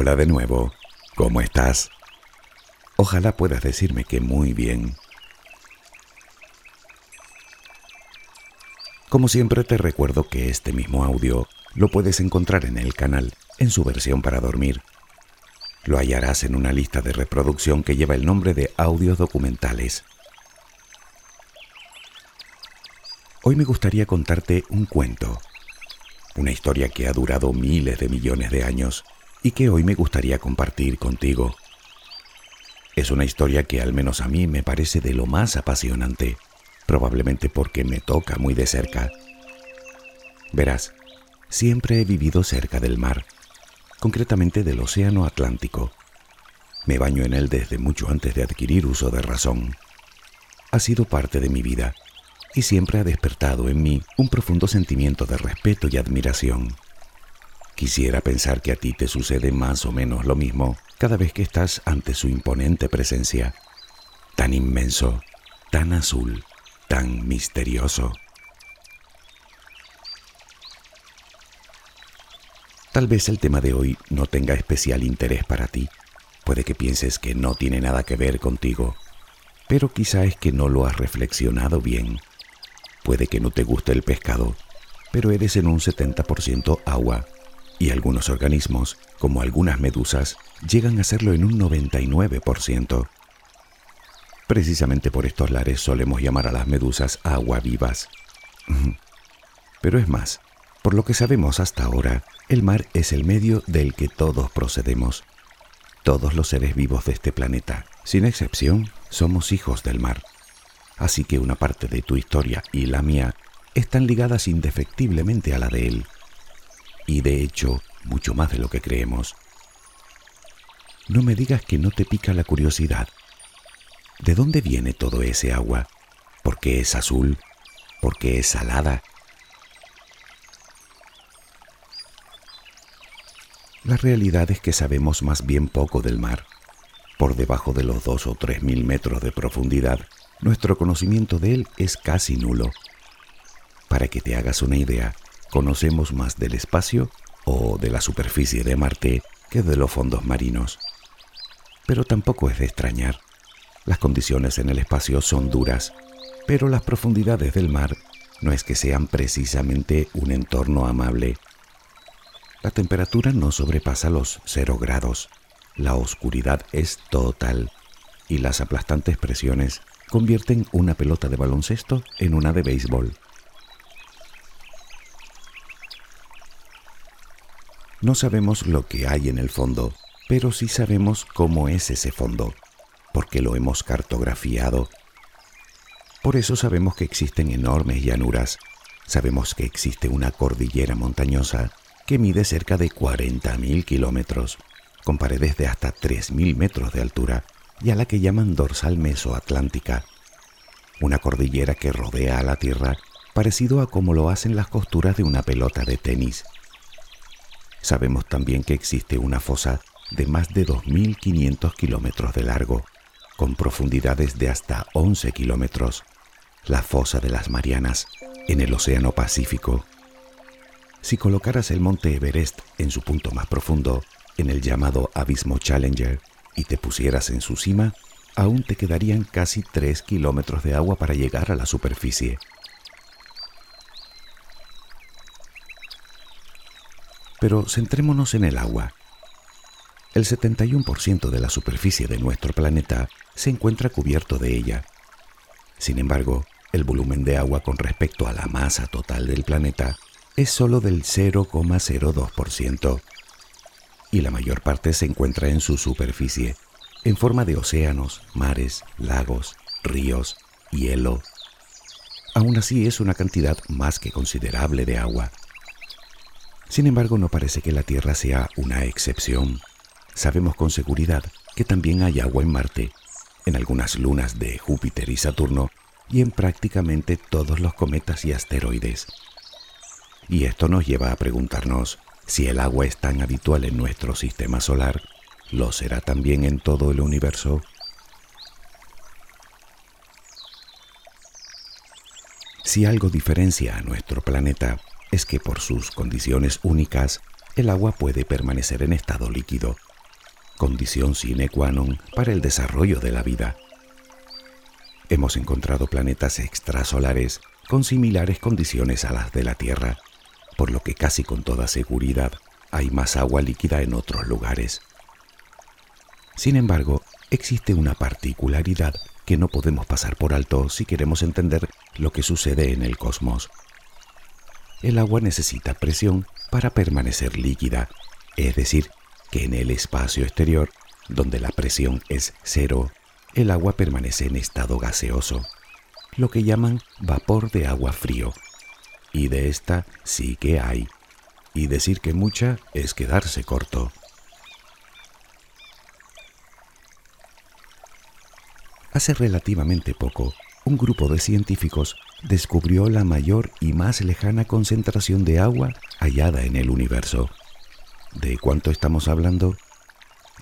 Hola de nuevo. ¿Cómo estás? Ojalá puedas decirme que muy bien. Como siempre te recuerdo que este mismo audio lo puedes encontrar en el canal, en su versión para dormir. Lo hallarás en una lista de reproducción que lleva el nombre de audios documentales. Hoy me gustaría contarte un cuento, una historia que ha durado miles de millones de años y que hoy me gustaría compartir contigo. Es una historia que al menos a mí me parece de lo más apasionante probablemente porque me toca muy de cerca. Verás, siempre he vivido cerca del mar, concretamente del Océano Atlántico. Me baño en él desde mucho antes de adquirir uso de razón. Ha sido parte de mi vida y siempre ha despertado en mí un profundo sentimiento de respeto y admiración. Quisiera pensar que a ti te sucede más o menos lo mismo cada vez que estás ante su imponente presencia, tan inmenso, tan azul, tan misterioso. Tal vez el tema de hoy no tenga especial interés para ti. Puede que pienses que no tiene nada que ver contigo, pero quizá es que no lo has reflexionado bien. Puede que no te guste el pescado, pero eres en un 70% agua, y algunos organismos, como algunas medusas, llegan a serlo en un 99%. Precisamente por estos lares solemos llamar a las medusas agua vivas. Pero es más, por lo que sabemos hasta ahora, el mar es el medio del que todos procedemos. Todos los seres vivos de este planeta, sin excepción, somos hijos del mar. Así que una parte de tu historia y la mía están ligadas indefectiblemente a la de él. Y de hecho, mucho más de lo que creemos. No me digas que no te pica la curiosidad. ¿De dónde viene todo ese agua? ¿Por qué es azul? ¿Por qué es salada? La realidad es que sabemos más bien poco del mar. Por debajo de los dos o tres mil metros de profundidad, nuestro conocimiento de él es casi nulo. Para que te hagas una idea, conocemos más del espacio o de la superficie de Marte que de los fondos marinos. Pero tampoco es de extrañar. Las condiciones en el espacio son duras, pero las profundidades del mar no es que sean precisamente un entorno amable. La temperatura no sobrepasa los cero grados, la oscuridad es total y las aplastantes presiones convierten una pelota de baloncesto en una de béisbol. No sabemos lo que hay en el fondo, pero sí sabemos cómo es ese fondo porque lo hemos cartografiado. Por eso sabemos que existen enormes llanuras, sabemos que existe una cordillera montañosa que mide cerca de 40.000 kilómetros, con paredes de hasta 3.000 metros de altura y a la que llaman dorsal mesoatlántica, una cordillera que rodea a la Tierra parecido a como lo hacen las costuras de una pelota de tenis. Sabemos también que existe una fosa de más de 2.500 kilómetros de largo, con profundidades de hasta 11 kilómetros, la fosa de las Marianas, en el Océano Pacífico. Si colocaras el monte Everest en su punto más profundo, en el llamado Abismo Challenger, y te pusieras en su cima, aún te quedarían casi 3 kilómetros de agua para llegar a la superficie. Pero centrémonos en el agua. El 71% de la superficie de nuestro planeta se encuentra cubierto de ella. Sin embargo, el volumen de agua con respecto a la masa total del planeta es solo del 0,02% y la mayor parte se encuentra en su superficie, en forma de océanos, mares, lagos, ríos, hielo. Aún así es una cantidad más que considerable de agua. Sin embargo, no parece que la Tierra sea una excepción sabemos con seguridad que también hay agua en Marte, en algunas lunas de Júpiter y Saturno y en prácticamente todos los cometas y asteroides. Y esto nos lleva a preguntarnos si el agua es tan habitual en nuestro sistema solar, ¿lo será también en todo el universo? Si algo diferencia a nuestro planeta es que por sus condiciones únicas, el agua puede permanecer en estado líquido condición sine qua non para el desarrollo de la vida. Hemos encontrado planetas extrasolares con similares condiciones a las de la Tierra, por lo que casi con toda seguridad hay más agua líquida en otros lugares. Sin embargo, existe una particularidad que no podemos pasar por alto si queremos entender lo que sucede en el cosmos. El agua necesita presión para permanecer líquida, es decir, que en el espacio exterior, donde la presión es cero, el agua permanece en estado gaseoso, lo que llaman vapor de agua frío. Y de esta sí que hay. Y decir que mucha es quedarse corto. Hace relativamente poco, un grupo de científicos descubrió la mayor y más lejana concentración de agua hallada en el universo. ¿De cuánto estamos hablando?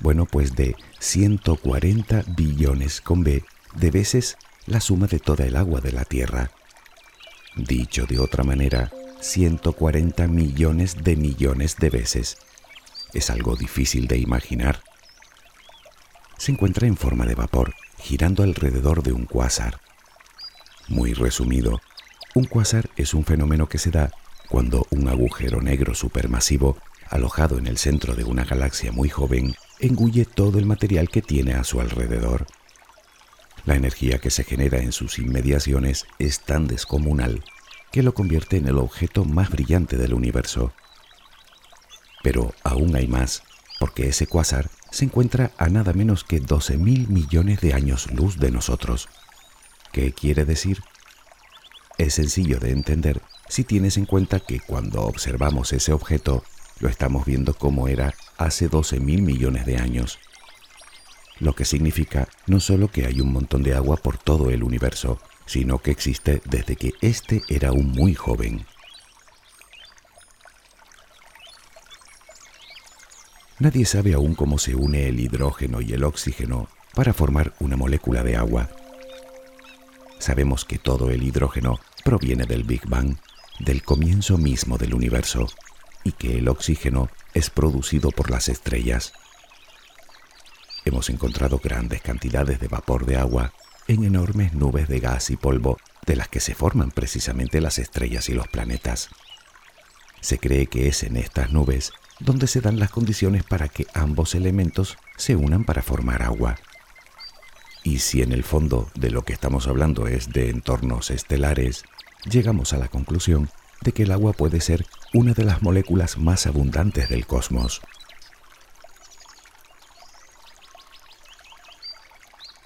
Bueno, pues de 140 billones con B de veces la suma de toda el agua de la Tierra. Dicho de otra manera, 140 millones de millones de veces. Es algo difícil de imaginar. Se encuentra en forma de vapor girando alrededor de un cuásar. Muy resumido, un cuásar es un fenómeno que se da cuando un agujero negro supermasivo, alojado en el centro de una galaxia muy joven, engulle todo el material que tiene a su alrededor. La energía que se genera en sus inmediaciones es tan descomunal que lo convierte en el objeto más brillante del universo. Pero aún hay más, porque ese cuásar se encuentra a nada menos que 12 mil millones de años luz de nosotros. ¿Qué quiere decir? Es sencillo de entender si tienes en cuenta que cuando observamos ese objeto, lo estamos viendo como era hace 12 mil millones de años. Lo que significa no solo que hay un montón de agua por todo el universo, sino que existe desde que éste era un muy joven. Nadie sabe aún cómo se une el hidrógeno y el oxígeno para formar una molécula de agua. Sabemos que todo el hidrógeno proviene del Big Bang, del comienzo mismo del universo, y que el oxígeno es producido por las estrellas. Hemos encontrado grandes cantidades de vapor de agua en enormes nubes de gas y polvo de las que se forman precisamente las estrellas y los planetas. Se cree que es en estas nubes donde se dan las condiciones para que ambos elementos se unan para formar agua. Y si en el fondo de lo que estamos hablando es de entornos estelares, llegamos a la conclusión de que el agua puede ser una de las moléculas más abundantes del cosmos.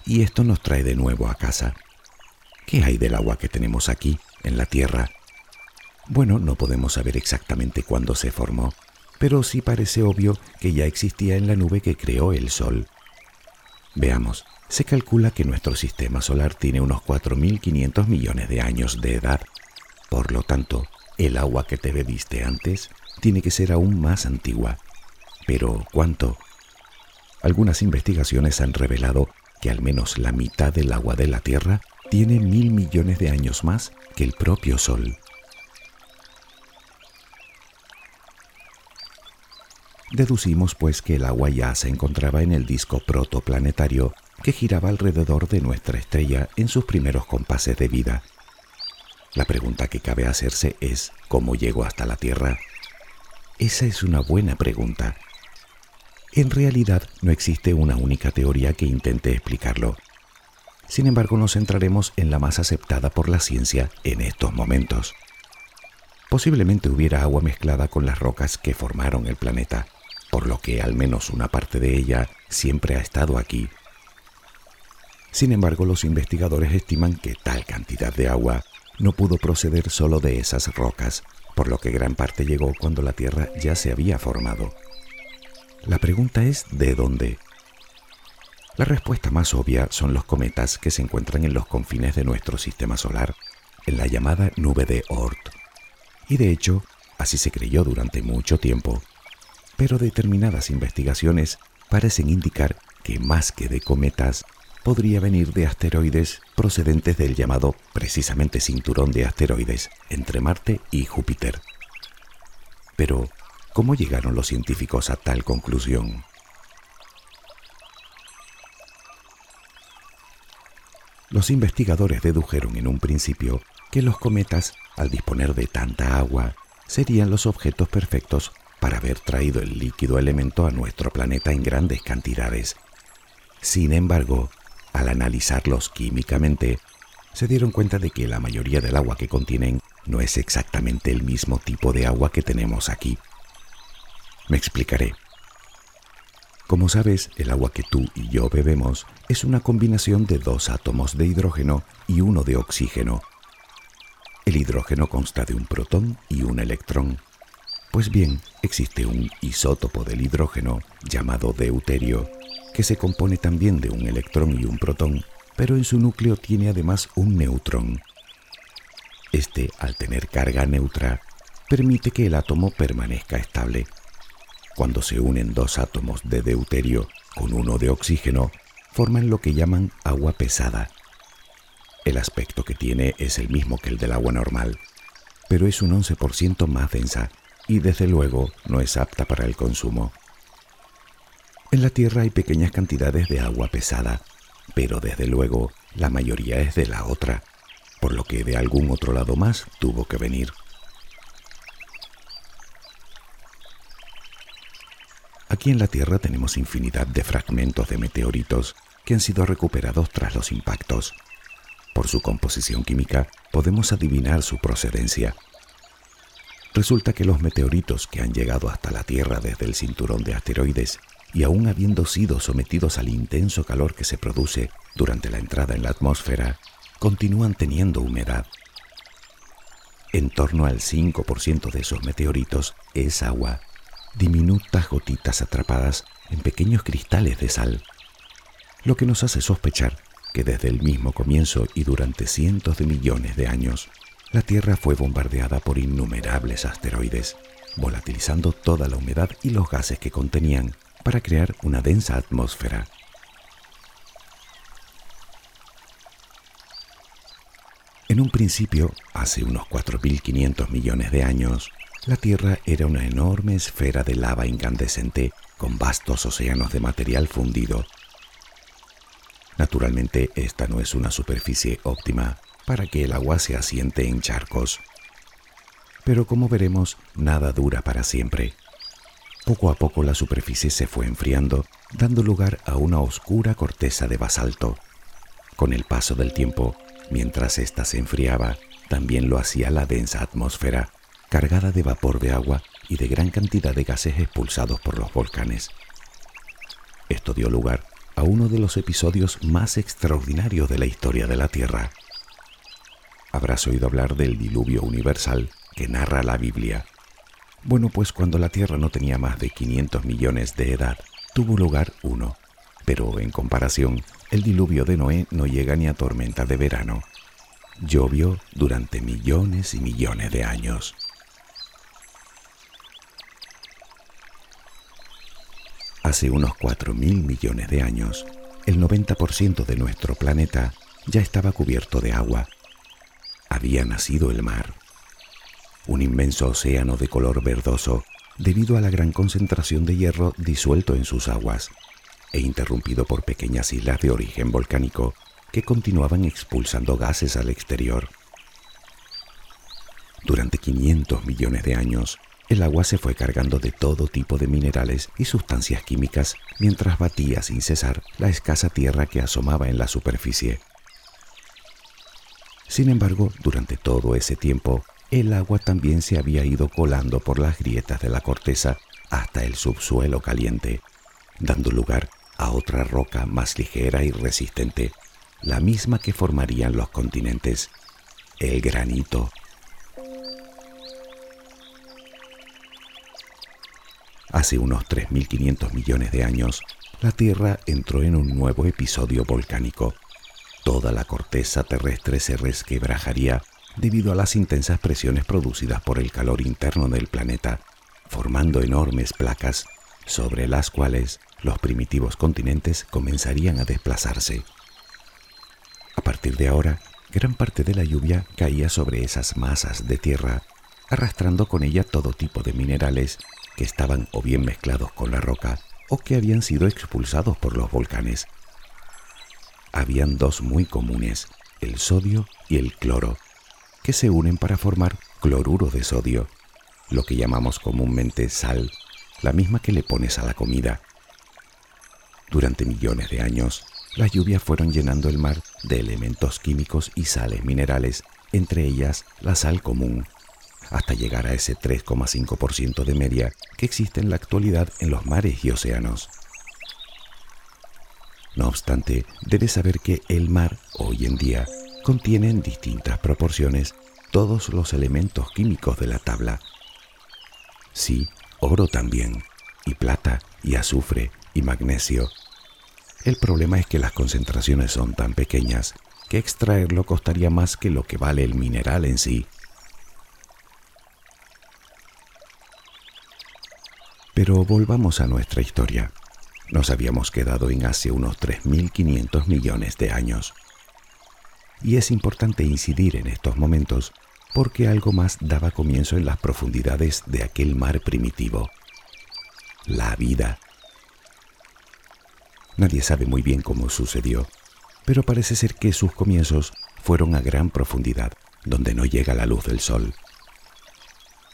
Y esto nos trae de nuevo a casa. ¿Qué hay del agua que tenemos aquí, en la Tierra? Bueno, no podemos saber exactamente cuándo se formó, pero sí parece obvio que ya existía en la nube que creó el Sol. Veamos, se calcula que nuestro sistema solar tiene unos 4.500 millones de años de edad. Por lo tanto, el agua que te bebiste antes tiene que ser aún más antigua. Pero, ¿cuánto? Algunas investigaciones han revelado que al menos la mitad del agua de la Tierra tiene mil millones de años más que el propio Sol. Deducimos pues que el agua ya se encontraba en el disco protoplanetario que giraba alrededor de nuestra estrella en sus primeros compases de vida. La pregunta que cabe hacerse es ¿cómo llegó hasta la Tierra? Esa es una buena pregunta. En realidad no existe una única teoría que intente explicarlo. Sin embargo, nos centraremos en la más aceptada por la ciencia en estos momentos. Posiblemente hubiera agua mezclada con las rocas que formaron el planeta por lo que al menos una parte de ella siempre ha estado aquí. Sin embargo, los investigadores estiman que tal cantidad de agua no pudo proceder solo de esas rocas, por lo que gran parte llegó cuando la Tierra ya se había formado. La pregunta es ¿de dónde? La respuesta más obvia son los cometas que se encuentran en los confines de nuestro sistema solar, en la llamada nube de Oort. Y de hecho, así se creyó durante mucho tiempo pero determinadas investigaciones parecen indicar que más que de cometas, podría venir de asteroides procedentes del llamado precisamente cinturón de asteroides entre Marte y Júpiter. Pero, ¿cómo llegaron los científicos a tal conclusión? Los investigadores dedujeron en un principio que los cometas, al disponer de tanta agua, serían los objetos perfectos para haber traído el líquido elemento a nuestro planeta en grandes cantidades. Sin embargo, al analizarlos químicamente, se dieron cuenta de que la mayoría del agua que contienen no es exactamente el mismo tipo de agua que tenemos aquí. Me explicaré. Como sabes, el agua que tú y yo bebemos es una combinación de dos átomos de hidrógeno y uno de oxígeno. El hidrógeno consta de un protón y un electrón. Pues bien, existe un isótopo del hidrógeno llamado deuterio, que se compone también de un electrón y un protón, pero en su núcleo tiene además un neutrón. Este, al tener carga neutra, permite que el átomo permanezca estable. Cuando se unen dos átomos de deuterio con uno de oxígeno, forman lo que llaman agua pesada. El aspecto que tiene es el mismo que el del agua normal, pero es un 11% más densa y desde luego no es apta para el consumo. En la Tierra hay pequeñas cantidades de agua pesada, pero desde luego la mayoría es de la otra, por lo que de algún otro lado más tuvo que venir. Aquí en la Tierra tenemos infinidad de fragmentos de meteoritos que han sido recuperados tras los impactos. Por su composición química podemos adivinar su procedencia. Resulta que los meteoritos que han llegado hasta la Tierra desde el cinturón de asteroides y aún habiendo sido sometidos al intenso calor que se produce durante la entrada en la atmósfera, continúan teniendo humedad. En torno al 5% de esos meteoritos es agua diminutas gotitas atrapadas en pequeños cristales de sal, lo que nos hace sospechar que desde el mismo comienzo y durante cientos de millones de años, la Tierra fue bombardeada por innumerables asteroides, volatilizando toda la humedad y los gases que contenían para crear una densa atmósfera. En un principio, hace unos 4.500 millones de años, la Tierra era una enorme esfera de lava incandescente con vastos océanos de material fundido. Naturalmente, esta no es una superficie óptima para que el agua se asiente en charcos. Pero como veremos, nada dura para siempre. Poco a poco la superficie se fue enfriando, dando lugar a una oscura corteza de basalto. Con el paso del tiempo, mientras ésta se enfriaba, también lo hacía la densa atmósfera, cargada de vapor de agua y de gran cantidad de gases expulsados por los volcanes. Esto dio lugar a uno de los episodios más extraordinarios de la historia de la Tierra. Habrás oído hablar del diluvio universal que narra la Biblia. Bueno, pues cuando la Tierra no tenía más de 500 millones de edad, tuvo lugar uno, pero en comparación, el diluvio de Noé no llega ni a tormenta de verano. Llovió durante millones y millones de años. Hace unos 4.000 millones de años, el 90% de nuestro planeta ya estaba cubierto de agua. Había nacido el mar, un inmenso océano de color verdoso debido a la gran concentración de hierro disuelto en sus aguas e interrumpido por pequeñas islas de origen volcánico que continuaban expulsando gases al exterior. Durante 500 millones de años, el agua se fue cargando de todo tipo de minerales y sustancias químicas mientras batía sin cesar la escasa tierra que asomaba en la superficie. Sin embargo, durante todo ese tiempo, el agua también se había ido colando por las grietas de la corteza hasta el subsuelo caliente, dando lugar a otra roca más ligera y resistente, la misma que formarían los continentes, el granito. Hace unos 3.500 millones de años, la Tierra entró en un nuevo episodio volcánico. Toda la corteza terrestre se resquebrajaría debido a las intensas presiones producidas por el calor interno del planeta, formando enormes placas sobre las cuales los primitivos continentes comenzarían a desplazarse. A partir de ahora, gran parte de la lluvia caía sobre esas masas de tierra, arrastrando con ella todo tipo de minerales que estaban o bien mezclados con la roca o que habían sido expulsados por los volcanes. Habían dos muy comunes, el sodio y el cloro, que se unen para formar cloruro de sodio, lo que llamamos comúnmente sal, la misma que le pones a la comida. Durante millones de años, las lluvias fueron llenando el mar de elementos químicos y sales minerales, entre ellas la sal común, hasta llegar a ese 3,5% de media que existe en la actualidad en los mares y océanos. No obstante, debes saber que el mar, hoy en día, contiene en distintas proporciones todos los elementos químicos de la tabla. Sí, oro también, y plata, y azufre, y magnesio, el problema es que las concentraciones son tan pequeñas que extraerlo costaría más que lo que vale el mineral en sí. Pero volvamos a nuestra historia. Nos habíamos quedado en hace unos 3.500 millones de años. Y es importante incidir en estos momentos porque algo más daba comienzo en las profundidades de aquel mar primitivo. La vida Nadie sabe muy bien cómo sucedió, pero parece ser que sus comienzos fueron a gran profundidad, donde no llega la luz del sol.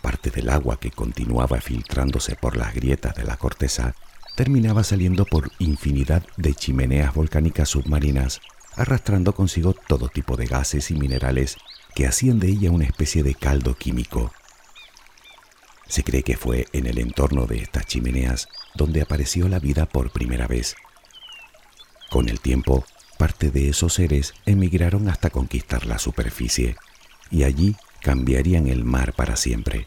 Parte del agua que continuaba filtrándose por las grietas de la corteza terminaba saliendo por infinidad de chimeneas volcánicas submarinas, arrastrando consigo todo tipo de gases y minerales que hacían de ella una especie de caldo químico. Se cree que fue en el entorno de estas chimeneas donde apareció la vida por primera vez con el tiempo, parte de esos seres emigraron hasta conquistar la superficie y allí cambiarían el mar para siempre.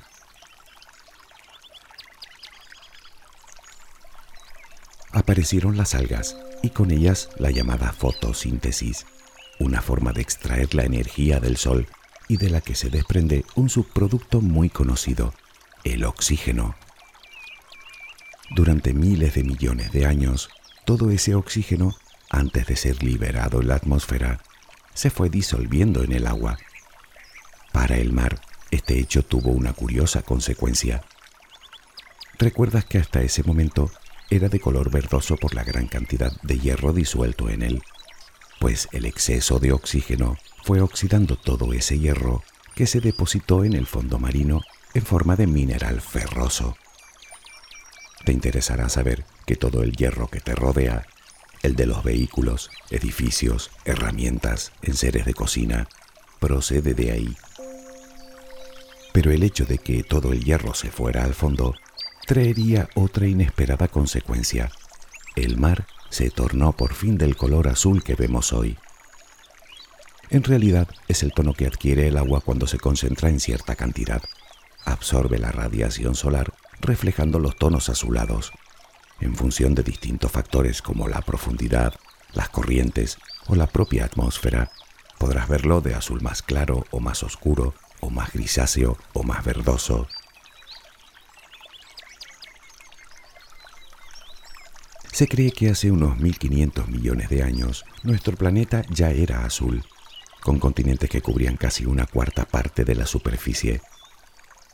Aparecieron las algas y con ellas la llamada fotosíntesis, una forma de extraer la energía del sol y de la que se desprende un subproducto muy conocido, el oxígeno. Durante miles de millones de años, todo ese oxígeno antes de ser liberado en la atmósfera, se fue disolviendo en el agua. Para el mar, este hecho tuvo una curiosa consecuencia. Recuerdas que hasta ese momento era de color verdoso por la gran cantidad de hierro disuelto en él, pues el exceso de oxígeno fue oxidando todo ese hierro que se depositó en el fondo marino en forma de mineral ferroso. Te interesará saber que todo el hierro que te rodea el de los vehículos, edificios, herramientas, enseres de cocina, procede de ahí. Pero el hecho de que todo el hierro se fuera al fondo traería otra inesperada consecuencia. El mar se tornó por fin del color azul que vemos hoy. En realidad es el tono que adquiere el agua cuando se concentra en cierta cantidad. Absorbe la radiación solar reflejando los tonos azulados en función de distintos factores como la profundidad, las corrientes o la propia atmósfera. Podrás verlo de azul más claro o más oscuro, o más grisáceo o más verdoso. Se cree que hace unos 1500 millones de años nuestro planeta ya era azul, con continentes que cubrían casi una cuarta parte de la superficie.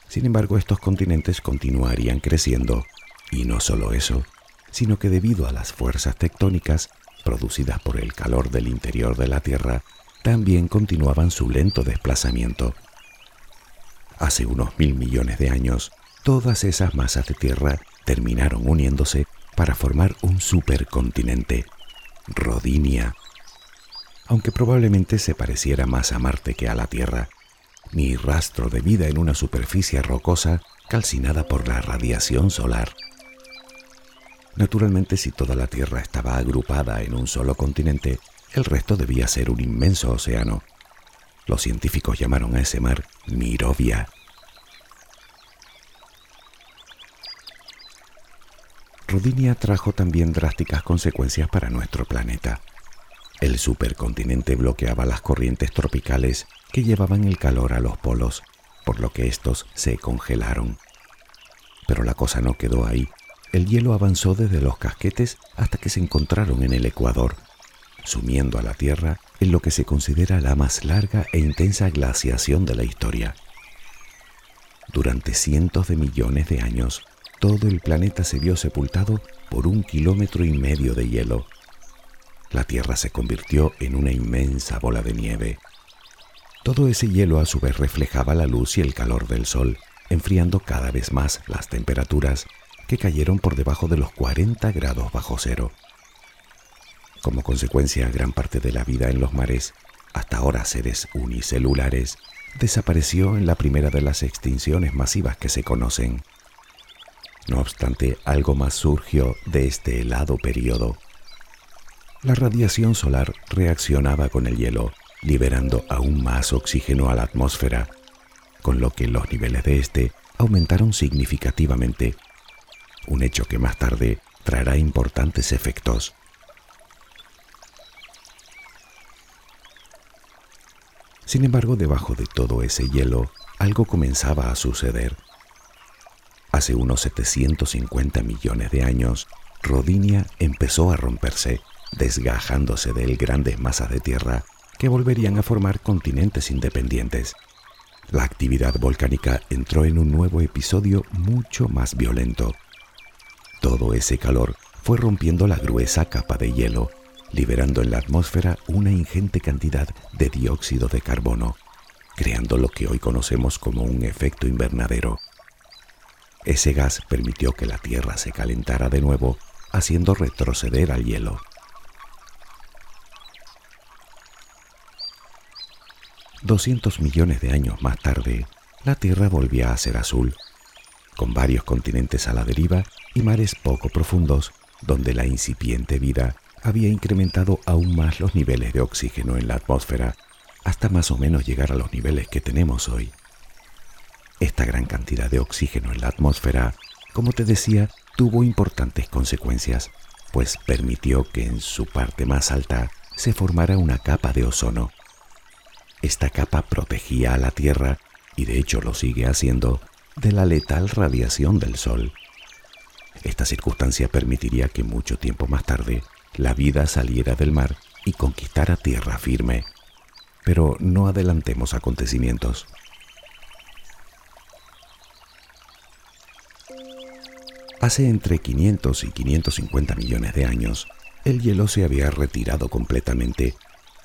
Sin embargo, estos continentes continuarían creciendo, y no solo eso, sino que debido a las fuerzas tectónicas producidas por el calor del interior de la Tierra, también continuaban su lento desplazamiento. Hace unos mil millones de años, todas esas masas de tierra terminaron uniéndose para formar un supercontinente, Rodinia. Aunque probablemente se pareciera más a Marte que a la Tierra, ni rastro de vida en una superficie rocosa calcinada por la radiación solar. Naturalmente, si toda la Tierra estaba agrupada en un solo continente, el resto debía ser un inmenso océano. Los científicos llamaron a ese mar Mirovia. Rodinia trajo también drásticas consecuencias para nuestro planeta. El supercontinente bloqueaba las corrientes tropicales que llevaban el calor a los polos, por lo que estos se congelaron. Pero la cosa no quedó ahí el hielo avanzó desde los casquetes hasta que se encontraron en el Ecuador, sumiendo a la Tierra en lo que se considera la más larga e intensa glaciación de la historia. Durante cientos de millones de años, todo el planeta se vio sepultado por un kilómetro y medio de hielo. la Tierra se convirtió en una inmensa bola de nieve. Todo ese hielo a su vez reflejaba la luz y el calor del Sol, enfriando cada vez más las temperaturas que cayeron por debajo de los 40 grados bajo cero. Como consecuencia, gran parte de la vida en los mares, hasta ahora seres unicelulares, desapareció en la primera de las extinciones masivas que se conocen. No obstante, algo más surgió de este helado periodo. La radiación solar reaccionaba con el hielo, liberando aún más oxígeno a la atmósfera, con lo que los niveles de este aumentaron significativamente, un hecho que más tarde traerá importantes efectos. Sin embargo, debajo de todo ese hielo, algo comenzaba a suceder. Hace unos 750 millones de años, Rodinia empezó a romperse, desgajándose de él grandes masas de tierra que volverían a formar continentes independientes. La actividad volcánica entró en un nuevo episodio mucho más violento. Todo ese calor fue rompiendo la gruesa capa de hielo, liberando en la atmósfera una ingente cantidad de dióxido de carbono, creando lo que hoy conocemos como un efecto invernadero. Ese gas permitió que la Tierra se calentara de nuevo, haciendo retroceder al hielo. Doscientos millones de años más tarde, la Tierra volvía a ser azul, con varios continentes a la deriva y mares poco profundos, donde la incipiente vida había incrementado aún más los niveles de oxígeno en la atmósfera, hasta más o menos llegar a los niveles que tenemos hoy. Esta gran cantidad de oxígeno en la atmósfera, como te decía, tuvo importantes consecuencias, pues permitió que en su parte más alta se formara una capa de ozono. Esta capa protegía a la Tierra, y de hecho lo sigue haciendo, de la letal radiación del Sol. Esta circunstancia permitiría que mucho tiempo más tarde la vida saliera del mar y conquistara tierra firme. Pero no adelantemos acontecimientos. Hace entre 500 y 550 millones de años, el hielo se había retirado completamente,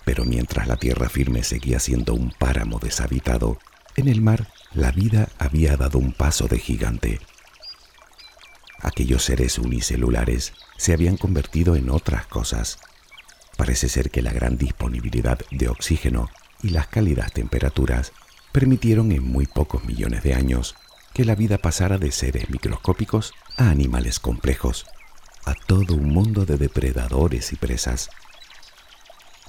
pero mientras la tierra firme seguía siendo un páramo deshabitado, en el mar la vida había dado un paso de gigante. Aquellos seres unicelulares se habían convertido en otras cosas. Parece ser que la gran disponibilidad de oxígeno y las cálidas temperaturas permitieron en muy pocos millones de años que la vida pasara de seres microscópicos a animales complejos, a todo un mundo de depredadores y presas.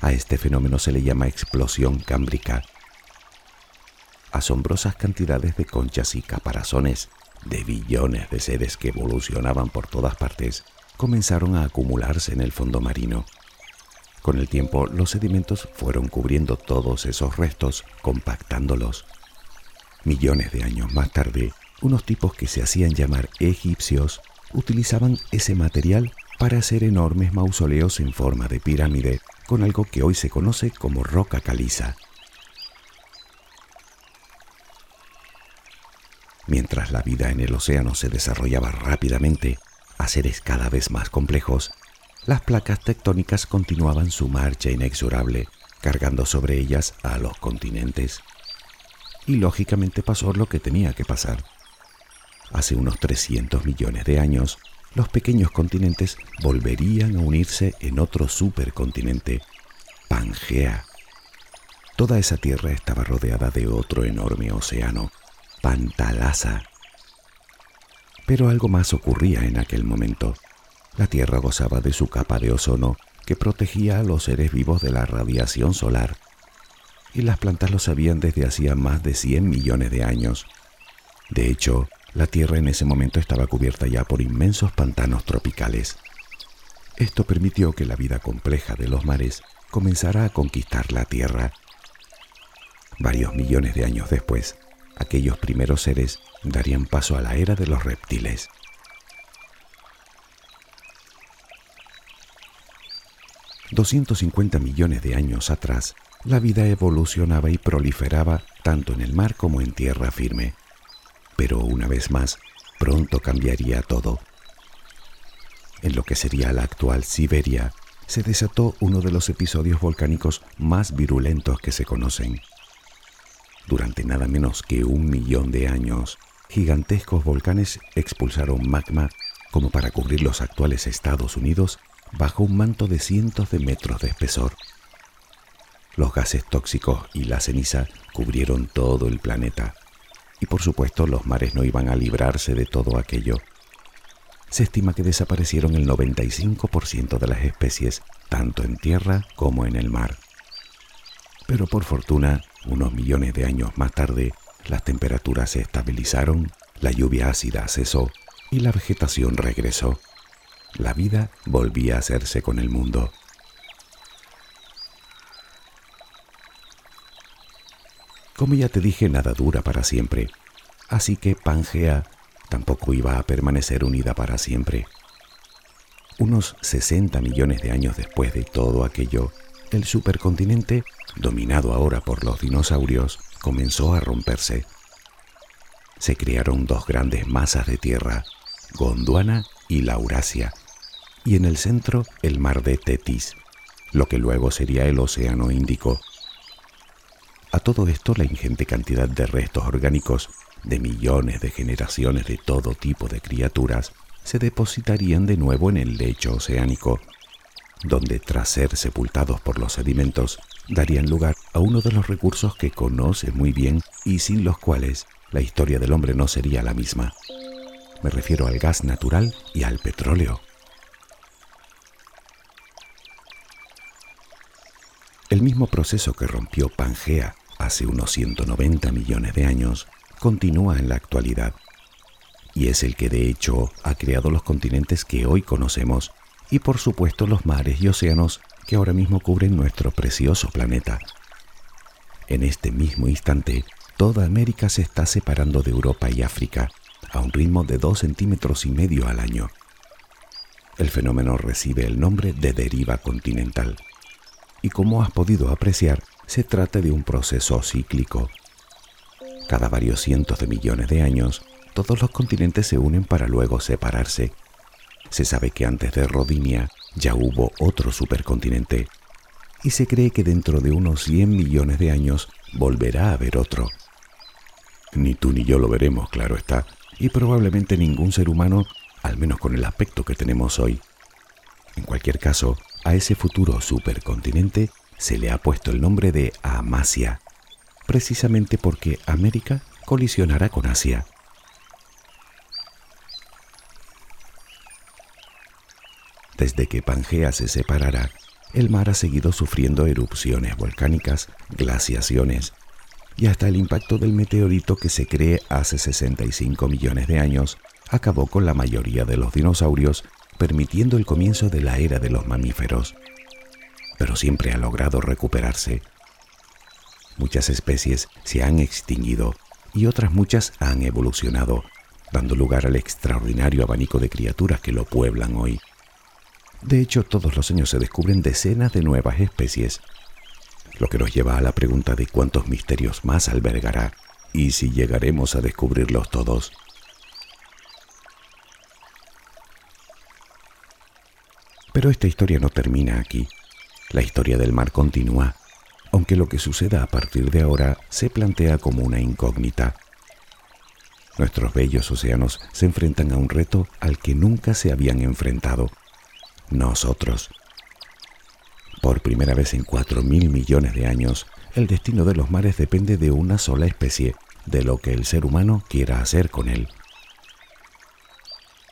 A este fenómeno se le llama explosión cámbrica. Asombrosas cantidades de conchas y caparazones, de billones de seres que evolucionaban por todas partes, comenzaron a acumularse en el fondo marino. Con el tiempo, los sedimentos fueron cubriendo todos esos restos, compactándolos. Millones de años más tarde, unos tipos que se hacían llamar egipcios utilizaban ese material para hacer enormes mausoleos en forma de pirámide con algo que hoy se conoce como roca caliza. Mientras la vida en el océano se desarrollaba rápidamente a seres cada vez más complejos, las placas tectónicas continuaban su marcha inexorable, cargando sobre ellas a los continentes y lógicamente pasó lo que tenía que pasar. Hace unos 300 millones de años, los pequeños continentes volverían a unirse en otro supercontinente, Pangea. Toda esa tierra estaba rodeada de otro enorme océano, Pantalasa. Pero algo más ocurría en aquel momento. La Tierra gozaba de su capa de ozono que protegía a los seres vivos de la radiación solar y las plantas lo sabían desde hacía más de 100 millones de años. De hecho, la Tierra en ese momento estaba cubierta ya por inmensos pantanos tropicales. Esto permitió que la vida compleja de los mares comenzara a conquistar la Tierra. Varios millones de años después, aquellos primeros seres darían paso a la era de los reptiles. ...250 millones de años atrás, la vida evolucionaba y proliferaba tanto en el mar como en tierra firme. Pero una vez más, pronto cambiaría todo. En lo que sería la actual Siberia, se desató uno de los episodios volcánicos más virulentos que se conocen. Durante nada menos que un millón de años, gigantescos volcanes expulsaron magma como para cubrir los actuales Estados Unidos bajo un manto de cientos de metros de espesor. Los gases tóxicos y la ceniza cubrieron todo el planeta y por supuesto los mares no iban a librarse de todo aquello. Se estima que desaparecieron el 95% de las especies, tanto en tierra como en el mar. Pero por fortuna, unos millones de años más tarde, las temperaturas se estabilizaron, la lluvia ácida cesó y la vegetación regresó. La vida volvía a hacerse con el mundo. Como ya te dije, nada dura para siempre, así que Pangea tampoco iba a permanecer unida para siempre. Unos 60 millones de años después de todo aquello, el supercontinente, dominado ahora por los dinosaurios, comenzó a romperse. Se crearon dos grandes masas de tierra, Gondwana y Laurasia, y en el centro el mar de Tetis, lo que luego sería el Océano Índico. A todo esto la ingente cantidad de restos orgánicos de millones de generaciones de todo tipo de criaturas se depositarían de nuevo en el lecho oceánico, donde tras ser sepultados por los sedimentos darían lugar a uno de los recursos que conoce muy bien y sin los cuales la historia del hombre no sería la misma. Me refiero al gas natural y al petróleo. El mismo proceso que rompió Pangea hace unos 190 millones de años, continúa en la actualidad. Y es el que de hecho ha creado los continentes que hoy conocemos y por supuesto los mares y océanos que ahora mismo cubren nuestro precioso planeta. En este mismo instante, toda América se está separando de Europa y África a un ritmo de 2 centímetros y medio al año. El fenómeno recibe el nombre de deriva continental. Y como has podido apreciar, se trata de un proceso cíclico. Cada varios cientos de millones de años, todos los continentes se unen para luego separarse. Se sabe que antes de Rodinia ya hubo otro supercontinente y se cree que dentro de unos 100 millones de años volverá a haber otro. Ni tú ni yo lo veremos, claro está, y probablemente ningún ser humano, al menos con el aspecto que tenemos hoy. En cualquier caso, a ese futuro supercontinente se le ha puesto el nombre de Amasia, precisamente porque América colisionará con Asia. Desde que Pangea se separará, el mar ha seguido sufriendo erupciones volcánicas, glaciaciones y hasta el impacto del meteorito que se cree hace 65 millones de años acabó con la mayoría de los dinosaurios, permitiendo el comienzo de la era de los mamíferos pero siempre ha logrado recuperarse. Muchas especies se han extinguido y otras muchas han evolucionado, dando lugar al extraordinario abanico de criaturas que lo pueblan hoy. De hecho, todos los años se descubren decenas de nuevas especies, lo que nos lleva a la pregunta de cuántos misterios más albergará y si llegaremos a descubrirlos todos. Pero esta historia no termina aquí. La historia del mar continúa, aunque lo que suceda a partir de ahora se plantea como una incógnita. Nuestros bellos océanos se enfrentan a un reto al que nunca se habían enfrentado. Nosotros. Por primera vez en cuatro mil millones de años, el destino de los mares depende de una sola especie, de lo que el ser humano quiera hacer con él.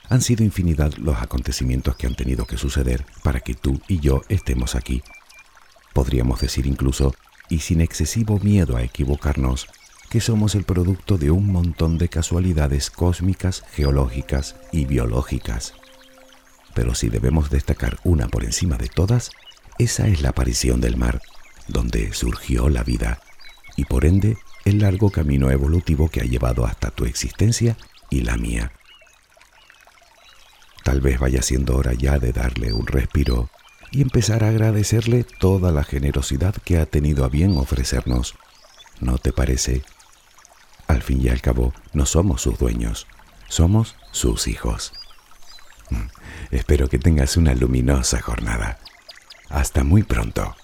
Han sido infinidad los acontecimientos que han tenido que suceder para que tú y yo estemos aquí. Podríamos decir incluso, y sin excesivo miedo a equivocarnos, que somos el producto de un montón de casualidades cósmicas, geológicas y biológicas. Pero si debemos destacar una por encima de todas, esa es la aparición del mar, donde surgió la vida, y por ende el largo camino evolutivo que ha llevado hasta tu existencia y la mía. Tal vez vaya siendo hora ya de darle un respiro y empezar a agradecerle toda la generosidad que ha tenido a bien ofrecernos. ¿No te parece? Al fin y al cabo, no somos sus dueños, somos sus hijos. Espero que tengas una luminosa jornada. Hasta muy pronto.